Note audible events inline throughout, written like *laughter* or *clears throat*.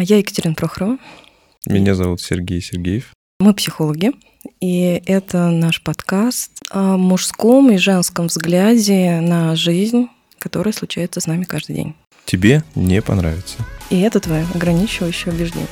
Я Екатерина Прохорова. Меня зовут Сергей Сергеев. Мы психологи, и это наш подкаст о мужском и женском взгляде на жизнь, которая случается с нами каждый день. Тебе не понравится. И это твое ограничивающее убеждение.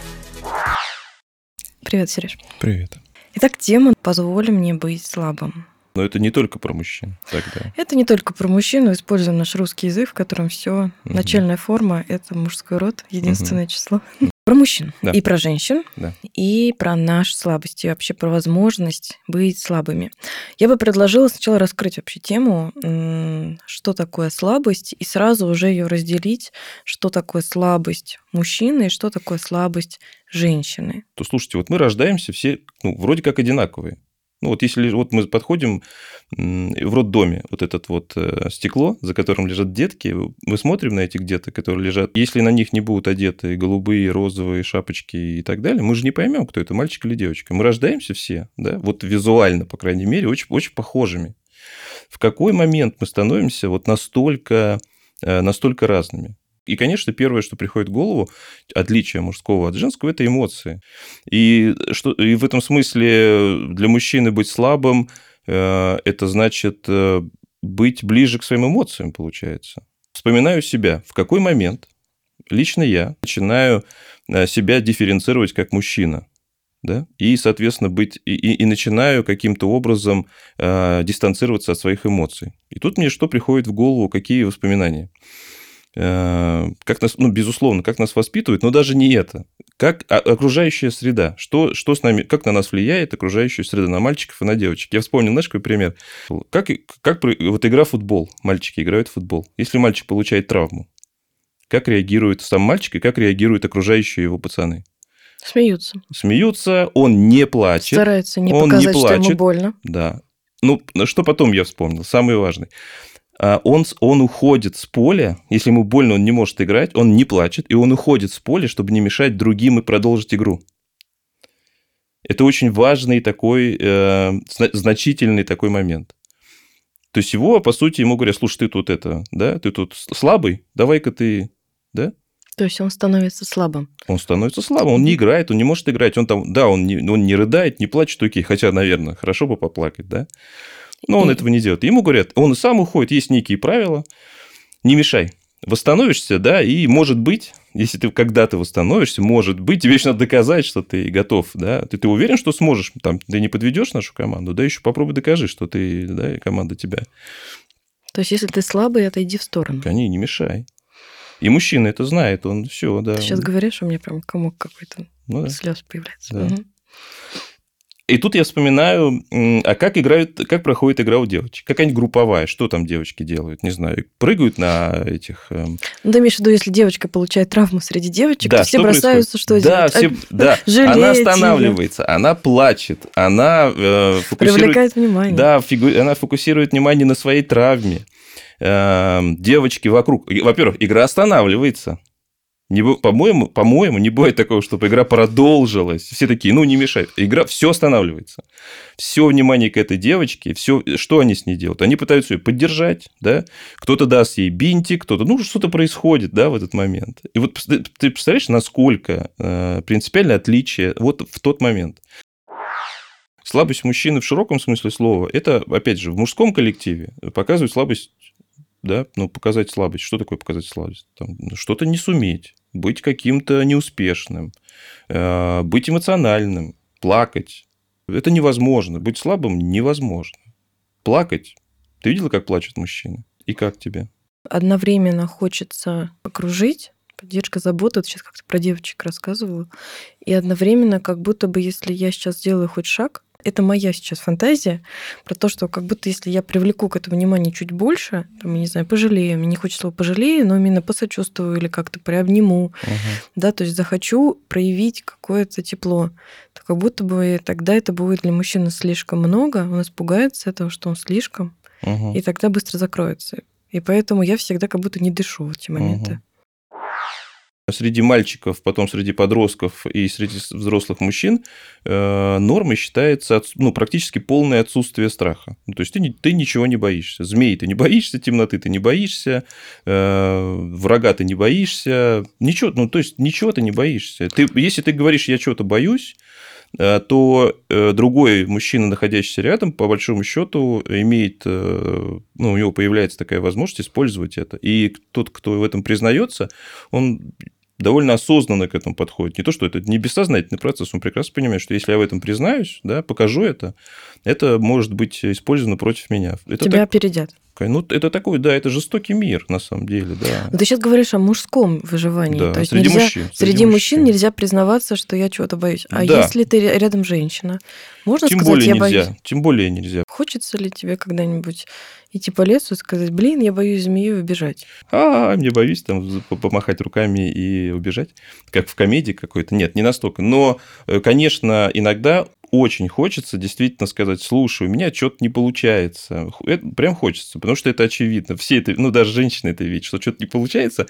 Привет, Сереж. Привет. Итак, тема «Позволь мне быть слабым». Но это не только про мужчин тогда. Это не только про мужчину. Используем наш русский язык, в котором все Мгм. начальная форма – это мужской род, единственное Мгм. число. *laughs* Про мужчин Да. и про женщин, Да. и про наши слабости, и вообще про возможность быть слабыми. Я бы предложила сначала раскрыть вообще тему, что такое слабость, и сразу уже ее разделить, что такое слабость мужчины и что такое слабость женщины. То слушайте, вот мы рождаемся все ну, вроде как одинаковые. Ну вот если вот мы подходим в роддоме, вот этот вот э, стекло, за которым лежат детки, мы смотрим на этих деток, которые лежат. Если на них не будут одеты голубые, розовые шапочки и так далее, мы же не поймем, кто это, мальчик или девочка. Мы рождаемся все, да, вот визуально, по крайней мере, очень, очень похожими. В какой момент мы становимся вот настолько, э, настолько разными? И, конечно, первое, что приходит в голову, отличие мужского от женского, это эмоции. И, что, и в этом смысле для мужчины быть слабым, э, это значит э, быть ближе к своим эмоциям, получается. Вспоминаю себя. В какой момент лично я начинаю э, себя дифференцировать как мужчина? Да? И, соответственно, быть и, и- и начинаю каким-то образом э, дистанцироваться от своих эмоций. И тут мне что приходит в голову, какие воспоминания? Э, как нас, ну, безусловно, как нас воспитывают, но даже не это. Как окружающая среда, что, что с нами, как на нас влияет окружающая среда, на мальчиков и на девочек. Я вспомнил, знаешь, какой пример? Как, как вот игра в футбол, мальчики играют в футбол. Если мальчик получает травму, как реагирует сам мальчик и как реагируют окружающие его пацаны? Смеются. Смеются, он не плачет. Стараются не он не показать, что ему плачет. больно. Да. Ну, что потом я вспомнил? Самый важный. А, Он, он уходит с поля, если ему больно, он не может играть, он не плачет, и он уходит с поля, чтобы не мешать другим и продолжить игру. Это очень важный такой, э, зна- значительный такой момент. То есть его, по сути, ему говорят, слушай, ты тут это, да, ты тут слабый, давай-ка ты, да, То есть он становится слабым. он становится слабым, он не играет, он не может играть, он там, да, он не, он не рыдает, не плачет, окей, хотя, наверное, хорошо бы поплакать, да, но он этого не делает. Ему говорят, он и сам уходит, есть некие правила, не мешай, восстановишься, да, и может быть, если ты когда-то восстановишься, может быть, тебе еще надо доказать, что ты готов, да, ты, ты уверен, что сможешь, там, ты не подведешь нашу команду, да, еще попробуй докажи, что ты, да, и команда тебя. То есть если ты слабый, отойди в сторону. Конечно, не мешай. И мужчина это знает, он все, да. Ты сейчас говоришь, у меня прям комок какой-то ну да. слез появляется. Да. Мгм. И тут я вспоминаю, а как играют, как проходит игра у девочек? Какая-нибудь групповая, что там девочки делают? Не знаю, прыгают на этих... Ну, имеешь в виду, если девочка получает травму среди девочек, Да, то все бросаются, что да, делать? все, А, да, жалеть она останавливается, она плачет, она э, фокусирует... Привлекает внимание. Да, фигу- она фокусирует внимание на своей травме. Эм, Девочки вокруг... Во-первых, игра останавливается. Не по-моему, по-моему, не бывает такого, чтобы игра продолжилась. Все такие, ну, не мешай. Игра, все останавливается. Все внимание к этой девочке, все, что они с ней делают? Они пытаются ее поддержать, да? Кто-то даст ей бинтик, кто-то... Ну, что-то происходит, да, в этот момент. И вот ты ты представляешь, насколько э, принципиальное отличие вот в тот момент. Слабость мужчины в широком смысле слова, это, опять же, в мужском коллективе показывает слабость, да, ну, показать слабость. Что такое показать слабость? Там, ну, что-то не суметь, быть каким-то неуспешным, э, быть эмоциональным, плакать. Это невозможно. Быть слабым невозможно. Плакать. Ты видела, как плачут мужчины? И как тебе? Одновременно хочется окружить, поддержка, забота. Вот сейчас как-то про девочек рассказывала. И одновременно, как будто бы, если я сейчас сделаю хоть шаг, это моя сейчас фантазия про то, что как будто если я привлеку к этому внимание чуть больше, там, я не знаю, пожалею, мне не хочется слова пожалею, но именно посочувствую или как-то приобниму, да, то есть захочу проявить какое-то тепло, то как будто бы тогда это будет для мужчины слишком много, он испугается этого, что он слишком, Мгм. и тогда быстро закроется. И поэтому я всегда как будто не дышу в эти моменты. Мгм. Среди мальчиков, потом среди подростков и среди взрослых мужчин э, нормой считается ну, практически полное отсутствие страха. Ну, то есть ты, ты ничего не боишься. Змеи ты не боишься, темноты ты не боишься, э, врага ты не боишься, ничего, ну, то есть ничего ты не боишься. Ты, если ты говоришь, я чего-то боюсь, э, то э, другой мужчина, находящийся рядом, по большому счету, имеет, ну, у него появляется такая возможность использовать это. И тот, кто в этом признается, он довольно осознанно к этому подходит. Не то, что это не бессознательный процесс, он прекрасно понимает, что если я в этом признаюсь, да, покажу это, это может быть использовано против меня. Это Тебя так... опередят. Ну, это такой, да, это жестокий мир, на самом деле, да. Но ты сейчас говоришь о мужском выживании. Да, То есть среди нельзя, мужчин. Среди, мужчин нельзя признаваться, что я чего-то боюсь. А Да. если ты рядом женщина, можно Тем сказать, более я нельзя. боюсь? Тем более нельзя. Хочется ли тебе когда-нибудь идти по лесу и сказать, блин, я боюсь змею и убежать? А, мне боюсь там по- помахать руками и убежать, как в комедии какой-то. Нет, не настолько. Но, э, конечно, иногда очень хочется действительно сказать, слушай, у меня что-то не получается. Это прям хочется, потому что это очевидно. Все это, ну, даже женщины это видят, что что-то не получается,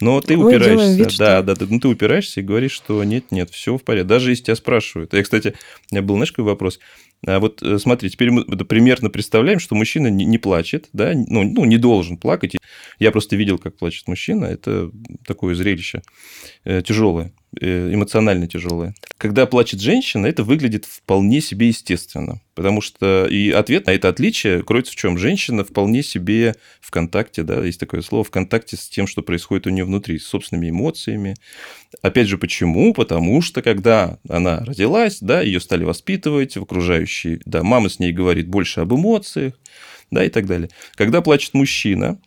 но ты Мы упираешься. вид, что- да, да, да, ну, ты упираешься и говоришь, что нет, нет, все в порядке. Даже если тебя спрашивают. Я, кстати, у меня был, знаешь, какой вопрос? А вот э, смотри, теперь мы примерно представляем, что мужчина не, не плачет, да, ну, ну, не должен плакать. Я просто видел, как плачет мужчина. Это такое зрелище э, тяжелое, эмоционально тяжелое. Когда плачет женщина, это выглядит вполне себе естественно. Потому что и ответ на это отличие кроется в чем? Женщина вполне себе в контакте, да, есть такое слово, в контакте с тем, что происходит у нее внутри, с собственными эмоциями. Опять же, почему? Потому что когда она родилась, да, ее стали воспитывать в окружающей, да, мама с ней говорит больше об эмоциях, да, и так далее. Когда плачет мужчина,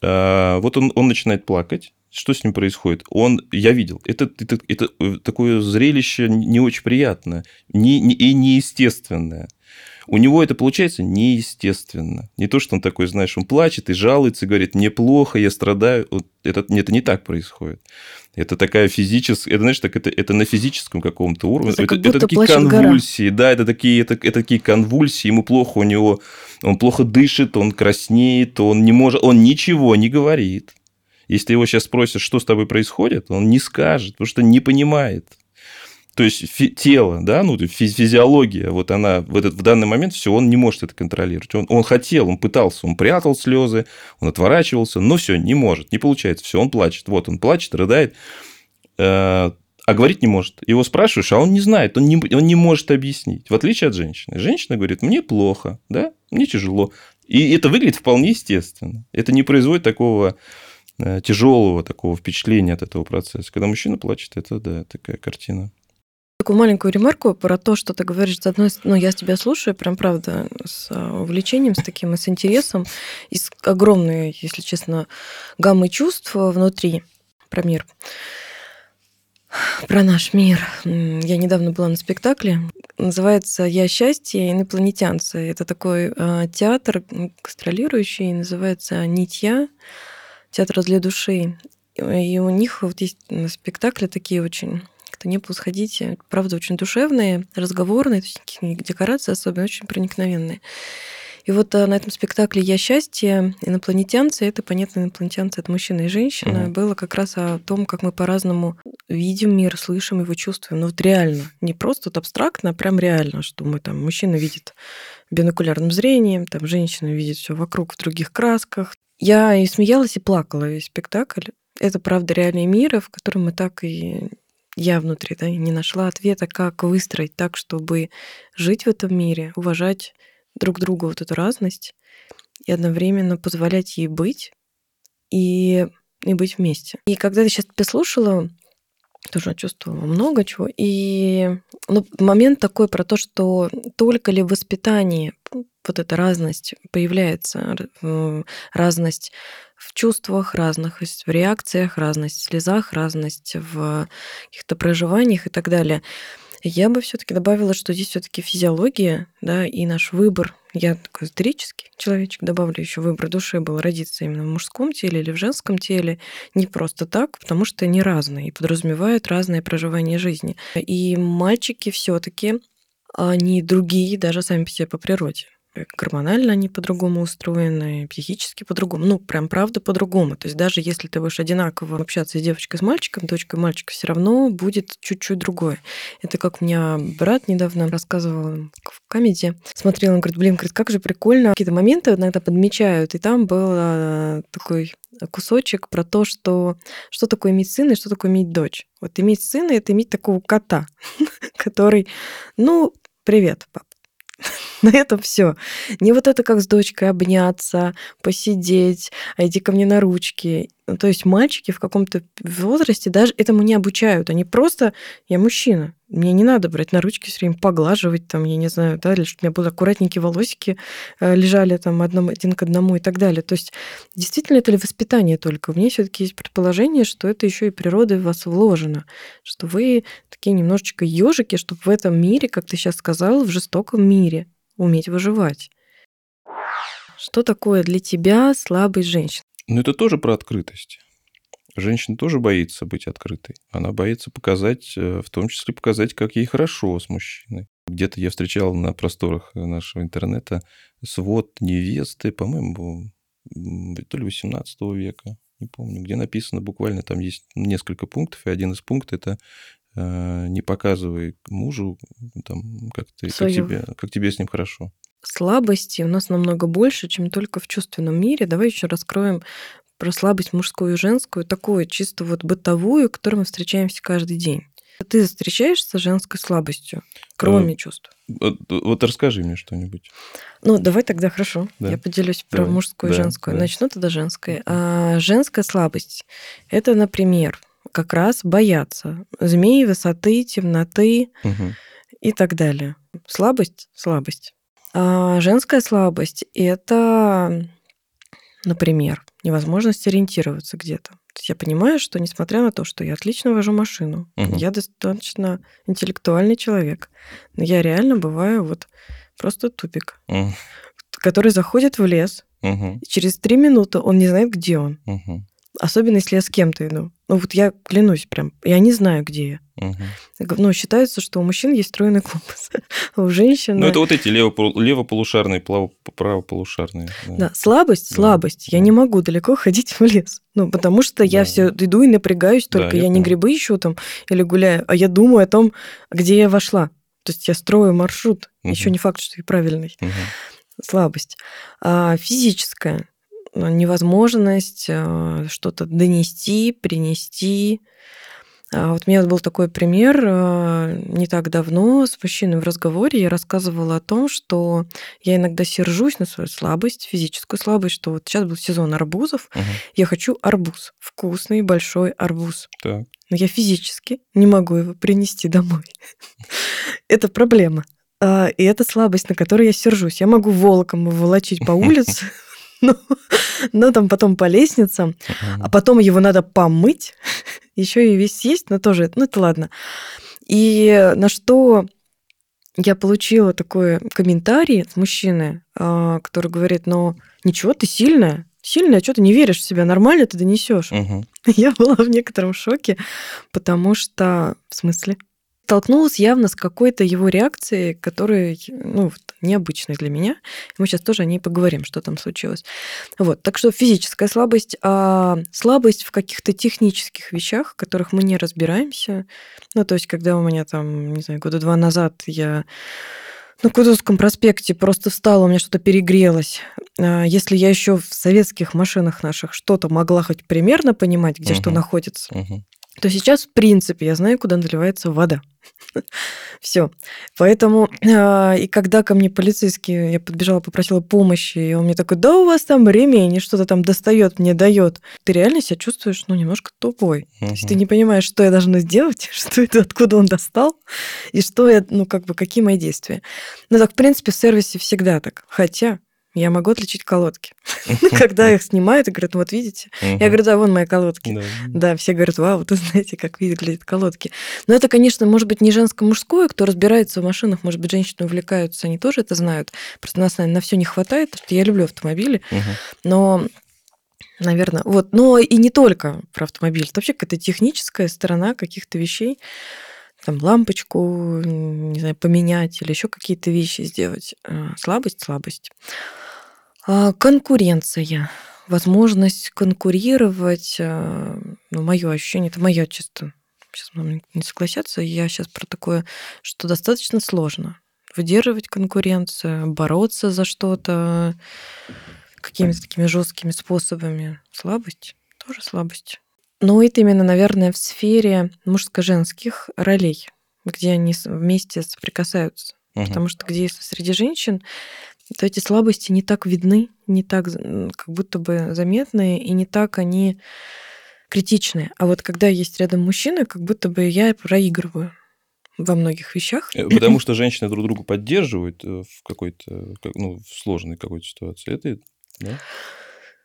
а, вот он, он начинает плакать, что с ним происходит? Он, я видел, это, это, это такое зрелище не очень приятное не, не, и неестественное. У него это получается неестественно. Не то, что он такой, знаешь, он плачет и жалуется, и говорит, мне плохо, я страдаю. Вот Это, это не так происходит. Это такая физическая, это, знаешь, так это, это на физическом каком-то уровне. Это Это, будто такие плачет гора. конвульсии, да, это такие, это, это такие конвульсии, ему плохо, у него, он плохо дышит, он краснеет, он не может, он ничего не говорит. Если его сейчас спросят, что с тобой происходит, он не скажет, потому что не понимает. То есть фи- тело, да, ну, фи- физиология, вот она в, этот, в данный момент все, он не может это контролировать. Он, он хотел, он пытался, он прятал слезы, он отворачивался, но все, не может, не получается, все, он плачет. Вот он плачет, рыдает, э, а говорить не может. Его спрашиваешь, а он не знает, он не, он не может объяснить. В отличие от женщины. Женщина говорит, мне плохо, да, мне тяжело. И это выглядит вполне естественно. Это не производит такого тяжелого такого впечатления от этого процесса. Когда мужчина плачет, это, да, такая картина. Такую маленькую ремарку про то, что ты говоришь, с одной ну, я тебя слушаю, прям правда, с а, увлечением, с таким, и с интересом, и с огромной, если честно, гаммой чувств внутри про мир. Про наш мир. Я недавно была на спектакле. Называется «Я счастье. Инопланетянцы». Это такой а, театр гастролирующий, называется «Нитья», театр для души. И у них вот есть на спектакле такие очень кто не было, сходите. Правда, очень душевные, разговорные, то есть никакие декорации особенно очень проникновенные. И вот а, на этом спектакле «Я счастье» инопланетянцы, это, понятно, инопланетянцы, это мужчина и женщина, Мгм. было как раз о том, как мы по-разному видим мир, слышим его, чувствуем. Ну вот реально, не просто вот абстрактно, а прям реально, что мы там, мужчина видит бинокулярным зрением, там женщина видит все вокруг в других красках. Я и смеялась, и плакала весь спектакль. Это, правда, реальные миры, в котором мы так и я внутри да, не нашла ответа, как выстроить так, чтобы жить в этом мире, уважать друг друга вот эту разность и одновременно позволять ей быть и, и быть вместе. И когда я сейчас тебя слушала, тоже чувствовала много чего. И ну, момент такой про то, что только ли в воспитании вот эта разность появляется, разность в чувствах, разность в реакциях, разность в слезах, разность в каких-то проживаниях и так далее. Я бы все-таки добавила, что здесь все-таки физиология, да, и наш выбор. Я такой эзотерический человечек, добавлю еще выбор души был родиться именно в мужском теле или в женском теле. Не просто так, потому что они разные и подразумевают разное проживание жизни. И мальчики все-таки они другие даже сами по себе по природе. Гормонально они по-другому устроены, психически по-другому. Ну, прям правда по-другому. То есть даже если ты будешь одинаково общаться с девочкой, с мальчиком, дочкой мальчика, все равно будет чуть-чуть другое. Это как у меня брат недавно рассказывал в комедии. Смотрел, он говорит, блин, говорит, как же прикольно. Какие-то моменты иногда подмечают. И там был э, такой кусочек про то, что что такое иметь сына и что такое иметь дочь. Вот иметь сына — это иметь такого кота, *laughs* который, ну, привет, пап. *laughs* На этом все. Не вот это как с дочкой обняться, посидеть, а иди ко мне на ручки. Ну, то есть мальчики в каком-то возрасте даже этому не обучают. Они просто, я мужчина, мне не надо брать на ручки все время, поглаживать там, я не знаю, да, или чтобы у меня были аккуратненькие волосики, э, лежали там одном, один к одному и так далее. То есть действительно это ли воспитание только? У меня все таки есть предположение, что это еще и природой в вас вложено, что вы такие немножечко ежики, чтобы в этом мире, как ты сейчас сказал, в жестоком мире уметь выживать. Что такое для тебя слабой женщина? Ну, это тоже про открытость. Женщина тоже боится быть открытой. Она боится показать, э, в том числе показать, как ей хорошо с мужчиной. Где-то я встречал на просторах нашего интернета свод невесты, по-моему, то ли 18 века, не помню, где написано буквально, там есть несколько пунктов, и один из пунктов это э, не показывай мужу, там, как, ты, как, тебе, как тебе с ним хорошо слабости у нас намного больше, чем только в чувственном мире. Давай еще раскроем про слабость мужскую и женскую, такую чисто вот бытовую, которой мы встречаемся каждый день. Ты встречаешься с женской слабостью, кроме а, чувств? Вот, вот расскажи мне что-нибудь. Ну, давай тогда хорошо. Да. Я поделюсь про давай. мужскую и да, женскую. Да. Начну тогда женской. А, женская слабость это, например, как раз бояться змеи, высоты, темноты угу. и так далее. Слабость, слабость. А женская слабость – это, например, невозможность ориентироваться где-то. То есть я понимаю, что несмотря на то, что я отлично вожу машину, угу. я достаточно интеллектуальный человек, но я реально бываю вот просто тупик, угу. который заходит в лес, угу. и через три минуты он не знает, где он. Угу. Особенно, если я с кем-то иду. Ну вот я клянусь прям, я не знаю, где я. Угу. Ну, считается, что у мужчин есть стройный компас, *laughs* а у женщин... Ну, это вот эти левополушарные, правополушарные. Да, да слабость, слабость. Да. Я не могу далеко ходить в лес. Ну, потому что да. я все иду и напрягаюсь, только да, я, я не грибы ищу там или гуляю, а я думаю о том, где я вошла. То есть я строю маршрут. Угу. Еще не факт, что и правильный. Угу. Слабость. А физическая невозможность э, что-то донести, принести. А вот у меня был такой пример э, не так давно с мужчиной в разговоре. Я рассказывала о том, что я иногда сержусь на свою слабость, физическую слабость, что вот сейчас был сезон арбузов, угу. я хочу арбуз, вкусный большой арбуз. Так. Но я физически не могу его принести домой. *laughs* Это проблема. А, и это слабость, на которую я сержусь. Я могу волоком его волочить по *laughs* улице, но, *laughs* но там потом по лестницам, а потом его надо помыть, *laughs* еще и весь съесть, но тоже, ну это ладно. И на что я получила такой комментарий от мужчины, а, который говорит, ну ничего, ты сильная, сильная, что ты не веришь в себя, нормально ты донесешь. Угу. *laughs* Я была в некотором шоке, потому что, в смысле, столкнулась явно с какой-то его реакцией, которая, ну, необычной для меня. Мы сейчас тоже о ней поговорим, что там случилось. Вот, так что физическая слабость, а слабость в каких-то технических вещах, в которых мы не разбираемся. Ну, то есть, когда у меня там, не знаю, года два назад я на Кутузовском проспекте просто встала, у меня что-то перегрелось. А, если я еще в советских машинах наших что-то могла хоть примерно понимать, где угу. что находится, угу то сейчас, в принципе, я знаю, куда наливается вода. Все. Поэтому, э, и когда ко мне полицейский, я подбежала, попросила помощи, и он мне такой, да у вас там ремень, и что-то там достает, мне дает. Ты реально себя чувствуешь, ну, немножко тупой. Угу. То есть ты не понимаешь, что я должна сделать, *laughs* что это, откуда он достал, и что я, ну, как бы, какие мои действия. Ну, так, в принципе, в сервисе всегда так. Хотя, я могу отличить колодки. *laughs* Когда их снимают и говорят, вот видите? Я говорю, да, вон мои колодки. Да, все говорят, вау, вы *laughs* знаете, как выглядят колодки. Но это, конечно, может быть не женско-мужское, кто разбирается в машинах, может быть, женщины увлекаются, они тоже это знают. Просто нас, наверное, на все не хватает, потому что я люблю автомобили. Но Наверное. Вот. Но и не только про автомобиль. Это вообще какая-то техническая сторона каких-то вещей. там лампочку, не знаю, поменять или еще какие-то вещи сделать. А, слабость, слабость. А, конкуренция. Возможность конкурировать, а, ну, мое ощущение, это мое чисто. Сейчас мама не согласятся, я сейчас про такое, что достаточно сложно выдерживать конкуренцию, бороться за что-то какими-то такими жесткими способами. Слабость, тоже слабость. Но это именно, наверное, в сфере мужско-женских ролей, где они вместе соприкасаются. Угу. Потому что где если среди женщин, то эти слабости не так видны, не так как будто бы заметные, и не так они критичные. А вот когда есть рядом мужчина, как будто бы я проигрываю во многих вещах. Э, потому что женщины друг друга поддерживают э, в какой-то, ну, в сложной какой-то ситуации. Это, да?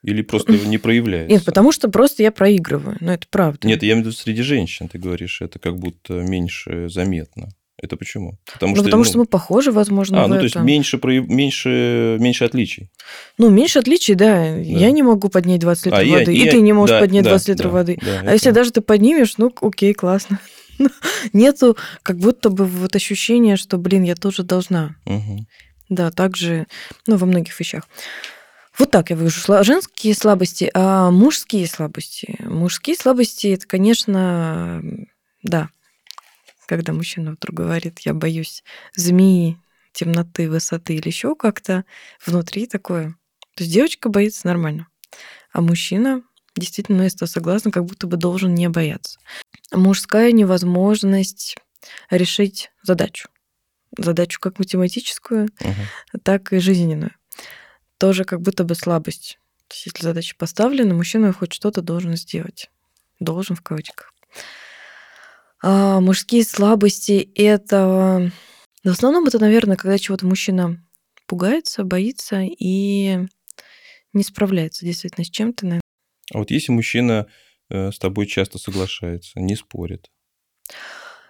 Или просто не проявляется? Нет, потому что просто я проигрываю. Но это правда. Нет, я имею в виду среди женщин, ты говоришь, это как будто меньше заметно. Это почему? Потому, ну, что, потому ну... что мы похожи, возможно, А, ну, то есть меньше, меньше, меньше отличий. Ну, меньше отличий, да. да. Я не могу поднять 20 литров а воды, я, и я... ты не можешь да, поднять да, 20 литров да, воды. Да, а это... если даже ты поднимешь, ну, окей, классно. *laughs* Нету как будто бы вот ощущения, что, блин, я тоже должна. Угу. Да, также, ну, во многих вещах. Вот так я вижу женские слабости, а мужские слабости. Мужские слабости это, конечно, да, когда мужчина вдруг говорит, я боюсь змеи, темноты, высоты или еще как-то, внутри такое. То есть девочка боится нормально, а мужчина действительно, ну, если согласна, как будто бы должен не бояться. Мужская невозможность решить задачу. Задачу как математическую, угу. так и жизненную тоже как будто бы слабость. То есть, если задача поставлена, мужчина хоть что-то должен сделать. Должен в кавычках. А мужские слабости это... В основном это, наверное, когда чего-то мужчина пугается, боится и не справляется действительно с чем-то. Наверное. А вот если мужчина э, с тобой часто соглашается, не спорит,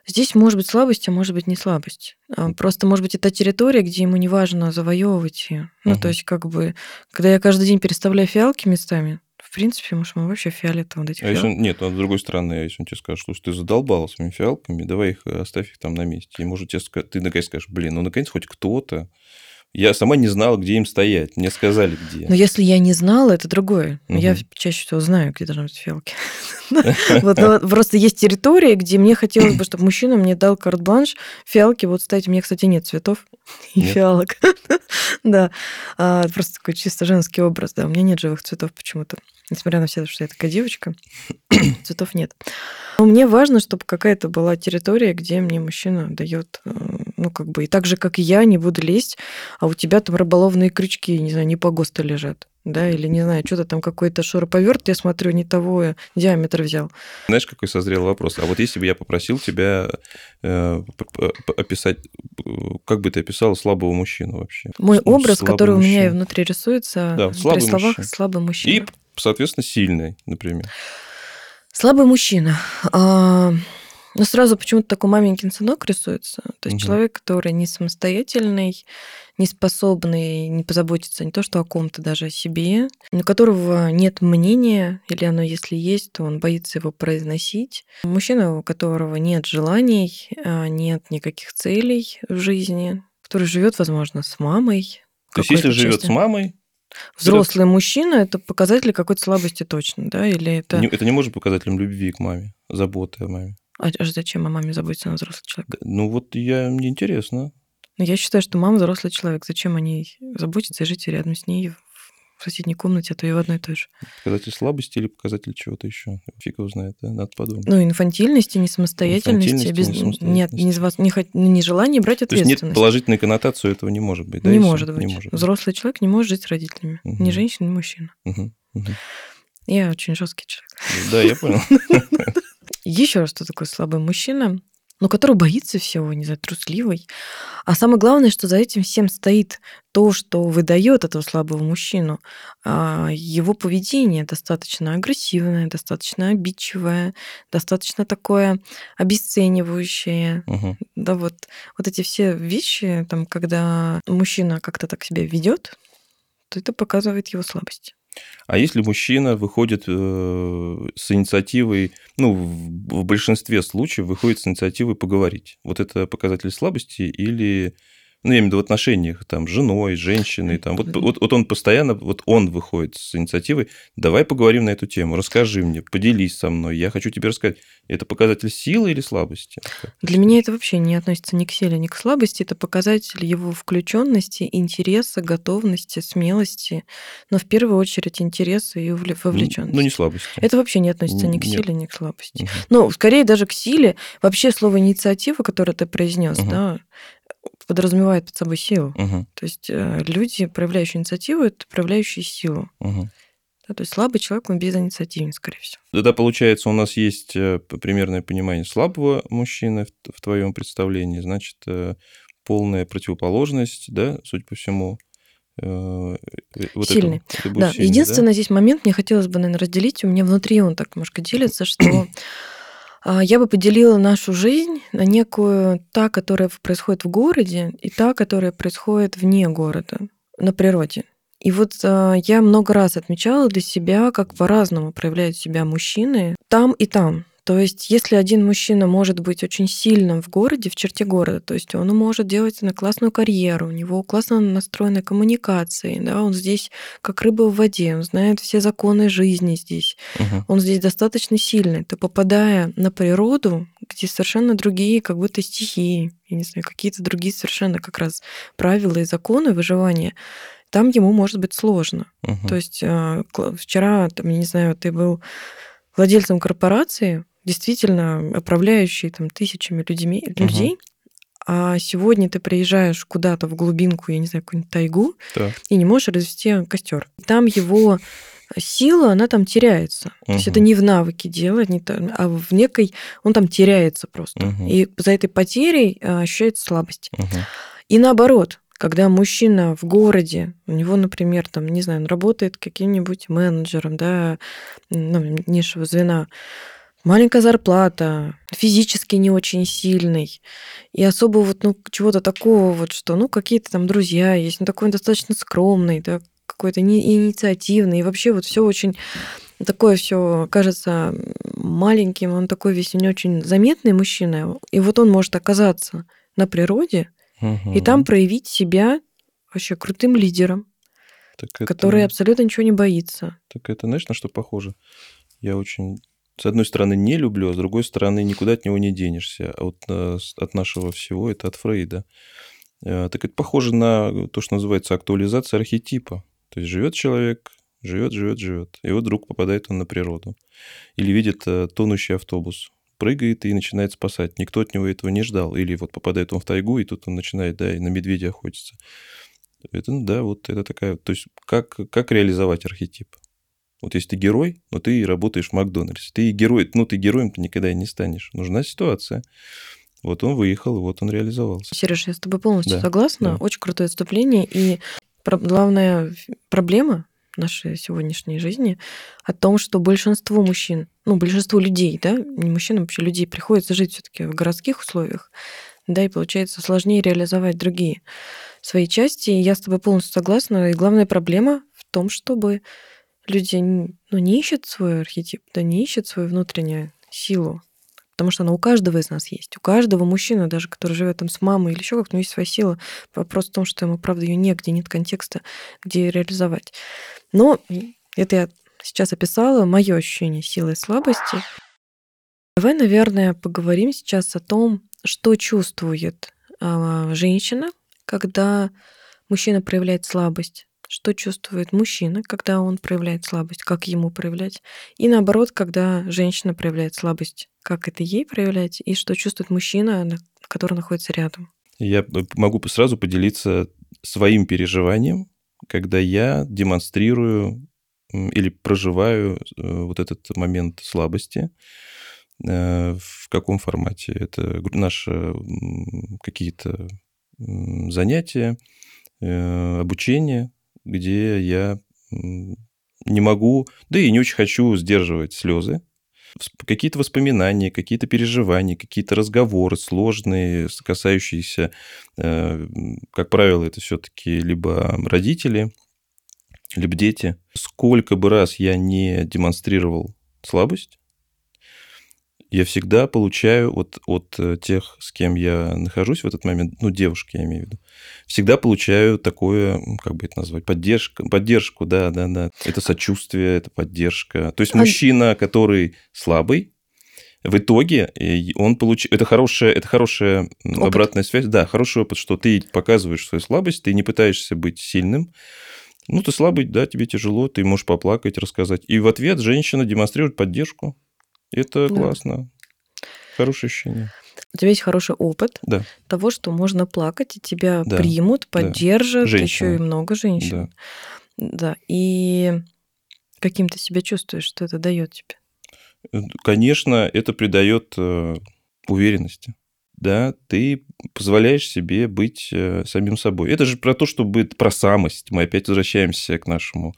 Здесь может быть слабость, а может быть не слабость. А, просто, может быть, это территория, где ему не важно завоевывать ее. Ну, угу. то есть, как бы, когда я каждый день переставляю фиалки местами, в принципе, может, мы вообще фиолетово вот этих а если он, Нет, а с другой стороны, если он тебе скажет, что ты задолбал своими фиалками, давай их э, оставь их там на месте. И, может, тебе, ты наконец скажешь, блин, ну, наконец, хоть кто-то я сама не знала, где им стоять. Мне сказали, где. Но если я не знала, это другое. Угу. Я чаще всего знаю, где должны быть фиалки. *laughs* Вот просто есть территория, где мне хотелось бы, чтобы мужчина мне дал карт-бланш, фиалки вот ставить. У меня, кстати, нет цветов и фиалок. *laughs* Да, а, просто такой чисто женский образ. Да, у меня нет живых цветов почему-то. Несмотря на все, что я такая девочка, *coughs* цветов нет. Но мне важно, чтобы какая-то была территория, где мне мужчина дает, э, ну, как бы, и так же, как и я, не буду лезть, а у тебя там рыболовные крючки, не знаю, не по ГОСТу лежат да, или, не знаю, что-то там какой-то шуруповерт, я смотрю, не того диаметр взял. Знаешь, какой созрел вопрос? А вот если бы я попросил тебя э, описать, как бы ты описал слабого мужчину вообще? Мой ну, образ, который мужчина. у меня внутри рисуется, да, при словах мужчина. слабый мужчина. И, соответственно, сильный, например. Слабый мужчина. А, ну, сразу почему-то такой маменькин сынок рисуется. То есть угу. человек, который не самостоятельный, не способный не позаботиться не то что о ком-то, даже о себе, у которого нет мнения, или оно если есть, то он боится его произносить. Мужчина, у которого нет желаний, а, нет никаких целей в жизни, который живет, возможно, с мамой. То есть, если живет с мамой, Взрослый это... мужчина это показатель какой-то слабости точно, да? Или это... Это не может быть показателем любви к маме, заботы о маме. А, а зачем о маме заботиться на взрослый человек? Ну вот я, мне интересно. Ну, я считаю, что мама взрослый человек. Зачем о ней заботиться и жить рядом с ней в соседней комнате, а то и в одной и той же. Показатель слабости или показатель чего-то еще? Фиг его знает, да? надо подумать. Ну, инфантильности, несамостоятельности, инфантильности, без... несамостоятельности. нет, не, не, ну, не желание брать ответственность. То есть нет положительной коннотации этого не может быть, да? Не, может быть. не может быть. Взрослый человек не может жить с родителями. Угу. Ни женщина, ни мужчина. Угу. Угу. Я очень жесткий человек. Да, я понял. *laughs* Еще раз, что такое слабый мужчина? Но который боится всего, не знаю, трусливый. А самое главное, что за этим всем стоит то, что выдает этого слабого мужчину. А, его поведение достаточно агрессивное, достаточно обидчивое, достаточно такое обесценивающее. Угу. Да, вот, вот эти все вещи, там, когда мужчина как-то так себя ведет, то это показывает его слабость. А если мужчина выходит э, с инициативой, ну, в большинстве случаев выходит с инициативой поговорить, вот это показатель слабости или ну, я имею в виду в отношениях там, с женой, с женщиной, там, вот, вот, вот он постоянно, вот он выходит с инициативой, давай поговорим на эту тему, расскажи мне, поделись со мной, я хочу тебе рассказать. Это показатель силы или слабости? Для меня это вообще не относится ни к силе, ни к слабости, это показатель его включенности, интереса, готовности, смелости, но в первую очередь интереса и вовлеченности. Ну, не слабости. Это вообще не относится ни к Нет. силе, ни к слабости. Угу. Ну, скорее даже к силе. Вообще слово инициатива, которое ты произнес, угу. да, подразумевает под собой силу. Угу. То есть э, люди, проявляющие инициативу, это проявляющие силу. Угу. Да, то есть слабый человек, он безинициативен, скорее всего. Тогда, получается, у нас есть э, примерное понимание слабого мужчины в, в твоем представлении, значит, э, полная противоположность, да, судя по всему, вот сильный. Это, это да. сильный. Единственный да? здесь момент, мне хотелось бы, наверное, разделить, у меня внутри он так немножко делится, что *clears throat* я бы поделила нашу жизнь на некую та, которая происходит в городе, и та, которая происходит вне города, на природе. И вот э, я много раз отмечала для себя, как по-разному проявляют себя мужчины там и там. То есть, если один мужчина может быть очень сильным в городе, в черте города, то есть он может делать на классную карьеру, у него классно настроены коммуникации, да, он здесь как рыба в воде, он знает все законы жизни здесь, угу. он здесь достаточно сильный, то попадая на природу, где совершенно другие как будто стихии, я не знаю, какие-то другие совершенно как раз правила и законы выживания, там ему может быть сложно. Угу. То есть а, вчера, там, я не знаю, ты был владельцем корпорации, действительно управляющий там тысячами людьми, людей, а сегодня ты приезжаешь куда-то в глубинку, я не знаю, какую-нибудь тайгу, да. и не можешь развести костер. Там его сила, она там теряется. Угу. То есть это не в навыке делать, не то, а в некой... Он там теряется просто. Угу. И за этой потерей а, ощущается слабость. Угу. И наоборот, когда мужчина в городе, у него, например, там, не знаю, он работает каким-нибудь менеджером, да, ну, низшего звена, маленькая зарплата, физически не очень сильный, и особо вот, ну, чего-то такого вот, что, ну, какие-то там друзья есть, ну, такой достаточно скромный, да, какой-то не инициативный, и вообще вот все очень такое все кажется маленьким, он такой весь не очень заметный мужчина, и вот он может оказаться на природе угу. и там проявить себя вообще крутым лидером, так это... который абсолютно ничего не боится. Так это, знаешь, на что похоже? Я очень с одной стороны, не люблю, а с другой стороны, никуда от него не денешься. А вот э, от нашего всего это от Фрейда. Э, так это похоже на то, что называется актуализация архетипа. То есть живет человек, живет, живет, живет. И вот вдруг попадает он на природу. Или видит э, тонущий автобус, прыгает и начинает спасать. Никто от него этого не ждал. Или вот попадает он в тайгу, и тут он начинает, да, и на медведя охотиться. Это, да, вот это такая... То есть как, как реализовать архетип? Вот если ты герой, но ты работаешь в Макдональдсе, ты герой, ну ты героем ты никогда и не станешь. Нужна ситуация. Вот он выехал, и вот он реализовался. Сереж, я с тобой полностью да, согласна. Да. Очень крутое отступление. И главная проблема нашей сегодняшней жизни о том, что большинство мужчин, ну, большинство людей, да, не мужчин, а вообще людей приходится жить все-таки в городских условиях, да, и получается сложнее реализовать другие свои части. И я с тобой полностью согласна. И главная проблема в том, чтобы люди ну, не ищут свой архетип, да не ищут свою внутреннюю силу, потому что она у каждого из нас есть. У каждого мужчины, даже который живет там с мамой или еще как-то, у него есть своя сила. Вопрос в том, что ему, правда, ее негде, нет контекста, где ее реализовать. Но это я сейчас описала мое ощущение силы и слабости. Давай, наверное, поговорим сейчас о том, что чувствует э, женщина, когда мужчина проявляет слабость что чувствует мужчина, когда он проявляет слабость, как ему проявлять, и наоборот, когда женщина проявляет слабость, как это ей проявлять, и что чувствует мужчина, который находится рядом. Я могу сразу поделиться своим переживанием, когда я демонстрирую или проживаю э, вот этот момент слабости. Э, в каком формате? Это наши какие-то занятия, э, обучение, где я не могу, да и не очень хочу сдерживать слезы. Какие-то воспоминания, какие-то переживания, какие-то разговоры сложные, касающиеся, э, как правило, это все-таки либо родители, либо дети. Сколько бы раз я не демонстрировал слабость, я всегда получаю вот от э, тех, с кем я нахожусь в этот момент, ну, девушки я имею в виду, всегда получаю такое, как бы это назвать, поддержку, поддержку, да, да, да. Это сочувствие, это поддержка. То есть а... мужчина, который слабый, в итоге он получит... Это хорошая, это хорошая опыт. обратная связь. Да, хороший опыт, что ты показываешь свою слабость, ты не пытаешься быть сильным. Ну, ты слабый, да, тебе тяжело, ты можешь поплакать, рассказать. И в ответ женщина демонстрирует поддержку. Это да. классно. Хорошее ощущение. У тебя есть хороший опыт да. того, что можно плакать, и тебя да. примут, поддержат, да. еще и много женщин. Да. да. И каким ты себя чувствуешь, что это дает тебе? Э, конечно, это придает э, уверенности. Да, ты позволяешь себе быть э, самим собой. Это же про то, чтобы про самость. Мы опять возвращаемся к нашему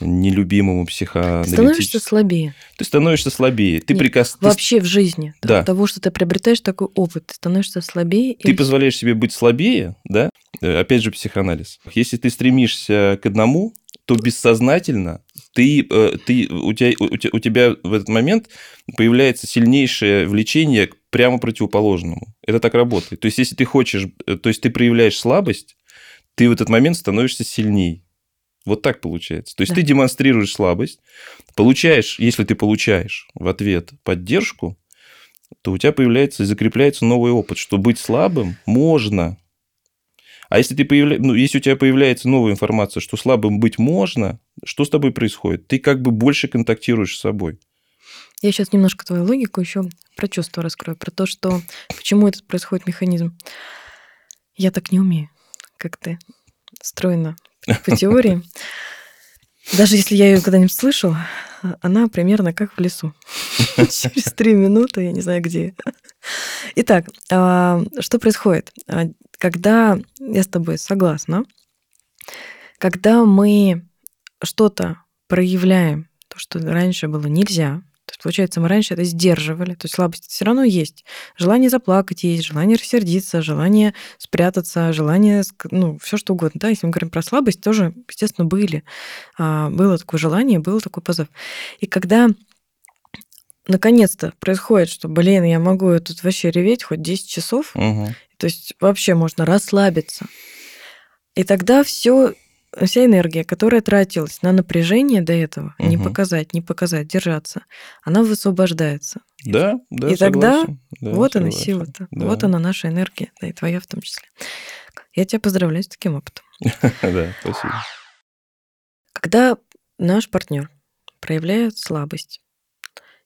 нелюбимому психоаналитическому. Становишься слабее. Ты становишься слабее. Ты прикас... Вообще в жизни. Да. Того, что ты приобретаешь такой опыт, ты становишься слабее. Ты или... позволяешь себе быть слабее, да? Э, опять же, психоанализ. Если ты стремишься к одному, то бессознательно ты, э, ты, у, тебя, у тебя в этот момент появляется сильнейшее влечение к прямо противоположному. Это так работает. То есть, если ты хочешь, э, то есть ты проявляешь слабость, ты в этот момент становишься сильней. Вот так получается. То есть да. ты демонстрируешь слабость, получаешь, если ты получаешь в ответ поддержку, то у тебя появляется и закрепляется новый опыт, что быть слабым можно. А если, ты появля... ну, если у тебя появляется новая информация, что слабым быть можно, что с тобой происходит? Ты как бы больше контактируешь с собой. Я сейчас немножко твою логику еще про чувство раскрою, про то, что почему этот происходит механизм. Я так не умею, как ты. Стройно по теории. *laughs* Даже если я ее когда-нибудь слышу, она примерно как в лесу. *laughs* Через три минуты, я не знаю где. Итак, а, что происходит? А, когда я с тобой согласна, когда мы что-то проявляем, то, что раньше было нельзя, то есть, получается, мы раньше это сдерживали, то есть слабость все равно есть. Желание заплакать есть, желание рассердиться, желание спрятаться, желание, ну, все что угодно. Да, если мы говорим про слабость, тоже, естественно, были. А, было такое желание, был такой позыв. И когда наконец-то происходит, что, блин, я могу тут вообще реветь хоть 10 часов, угу. то есть вообще можно расслабиться. И тогда все вся энергия, которая тратилась на напряжение до этого, угу. не показать, не показать, держаться, она высвобождается. Да, да. И тогда да, вот согласен. она сила-то, да. вот она наша энергия, да, и твоя в том числе. Я тебя поздравляю с таким опытом. *laughs* Да, спасибо. Когда наш партнер проявляет слабость,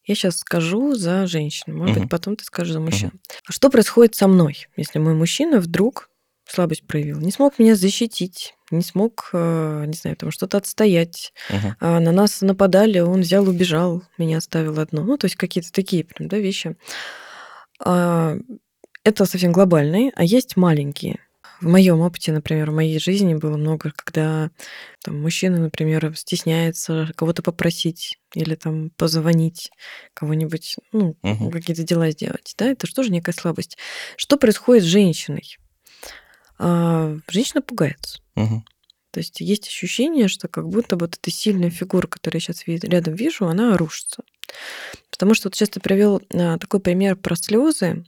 я сейчас скажу за женщину, может быть, потом ты скажешь за мужчину. Что происходит со мной, если мой мужчина вдруг слабость проявил. Не смог меня защитить, не смог, э, не знаю, там что-то отстоять. Угу. А на нас нападали, он взял, убежал, меня оставил одну. Ну, то есть какие-то такие прям, да, вещи. А, это совсем глобальные, а есть маленькие. В моем опыте, например, в моей жизни было много, когда там, мужчина, например, стесняется кого-то попросить или там позвонить кого-нибудь, ну, угу. какие-то дела сделать. Да, это же тоже некая слабость. Что происходит с женщиной? А женщина пугается. Угу. То есть есть ощущение, что как будто вот эта сильная фигура, которую я сейчас рядом вижу, она рушится. Потому что вот сейчас ты привел а, такой пример про слезы.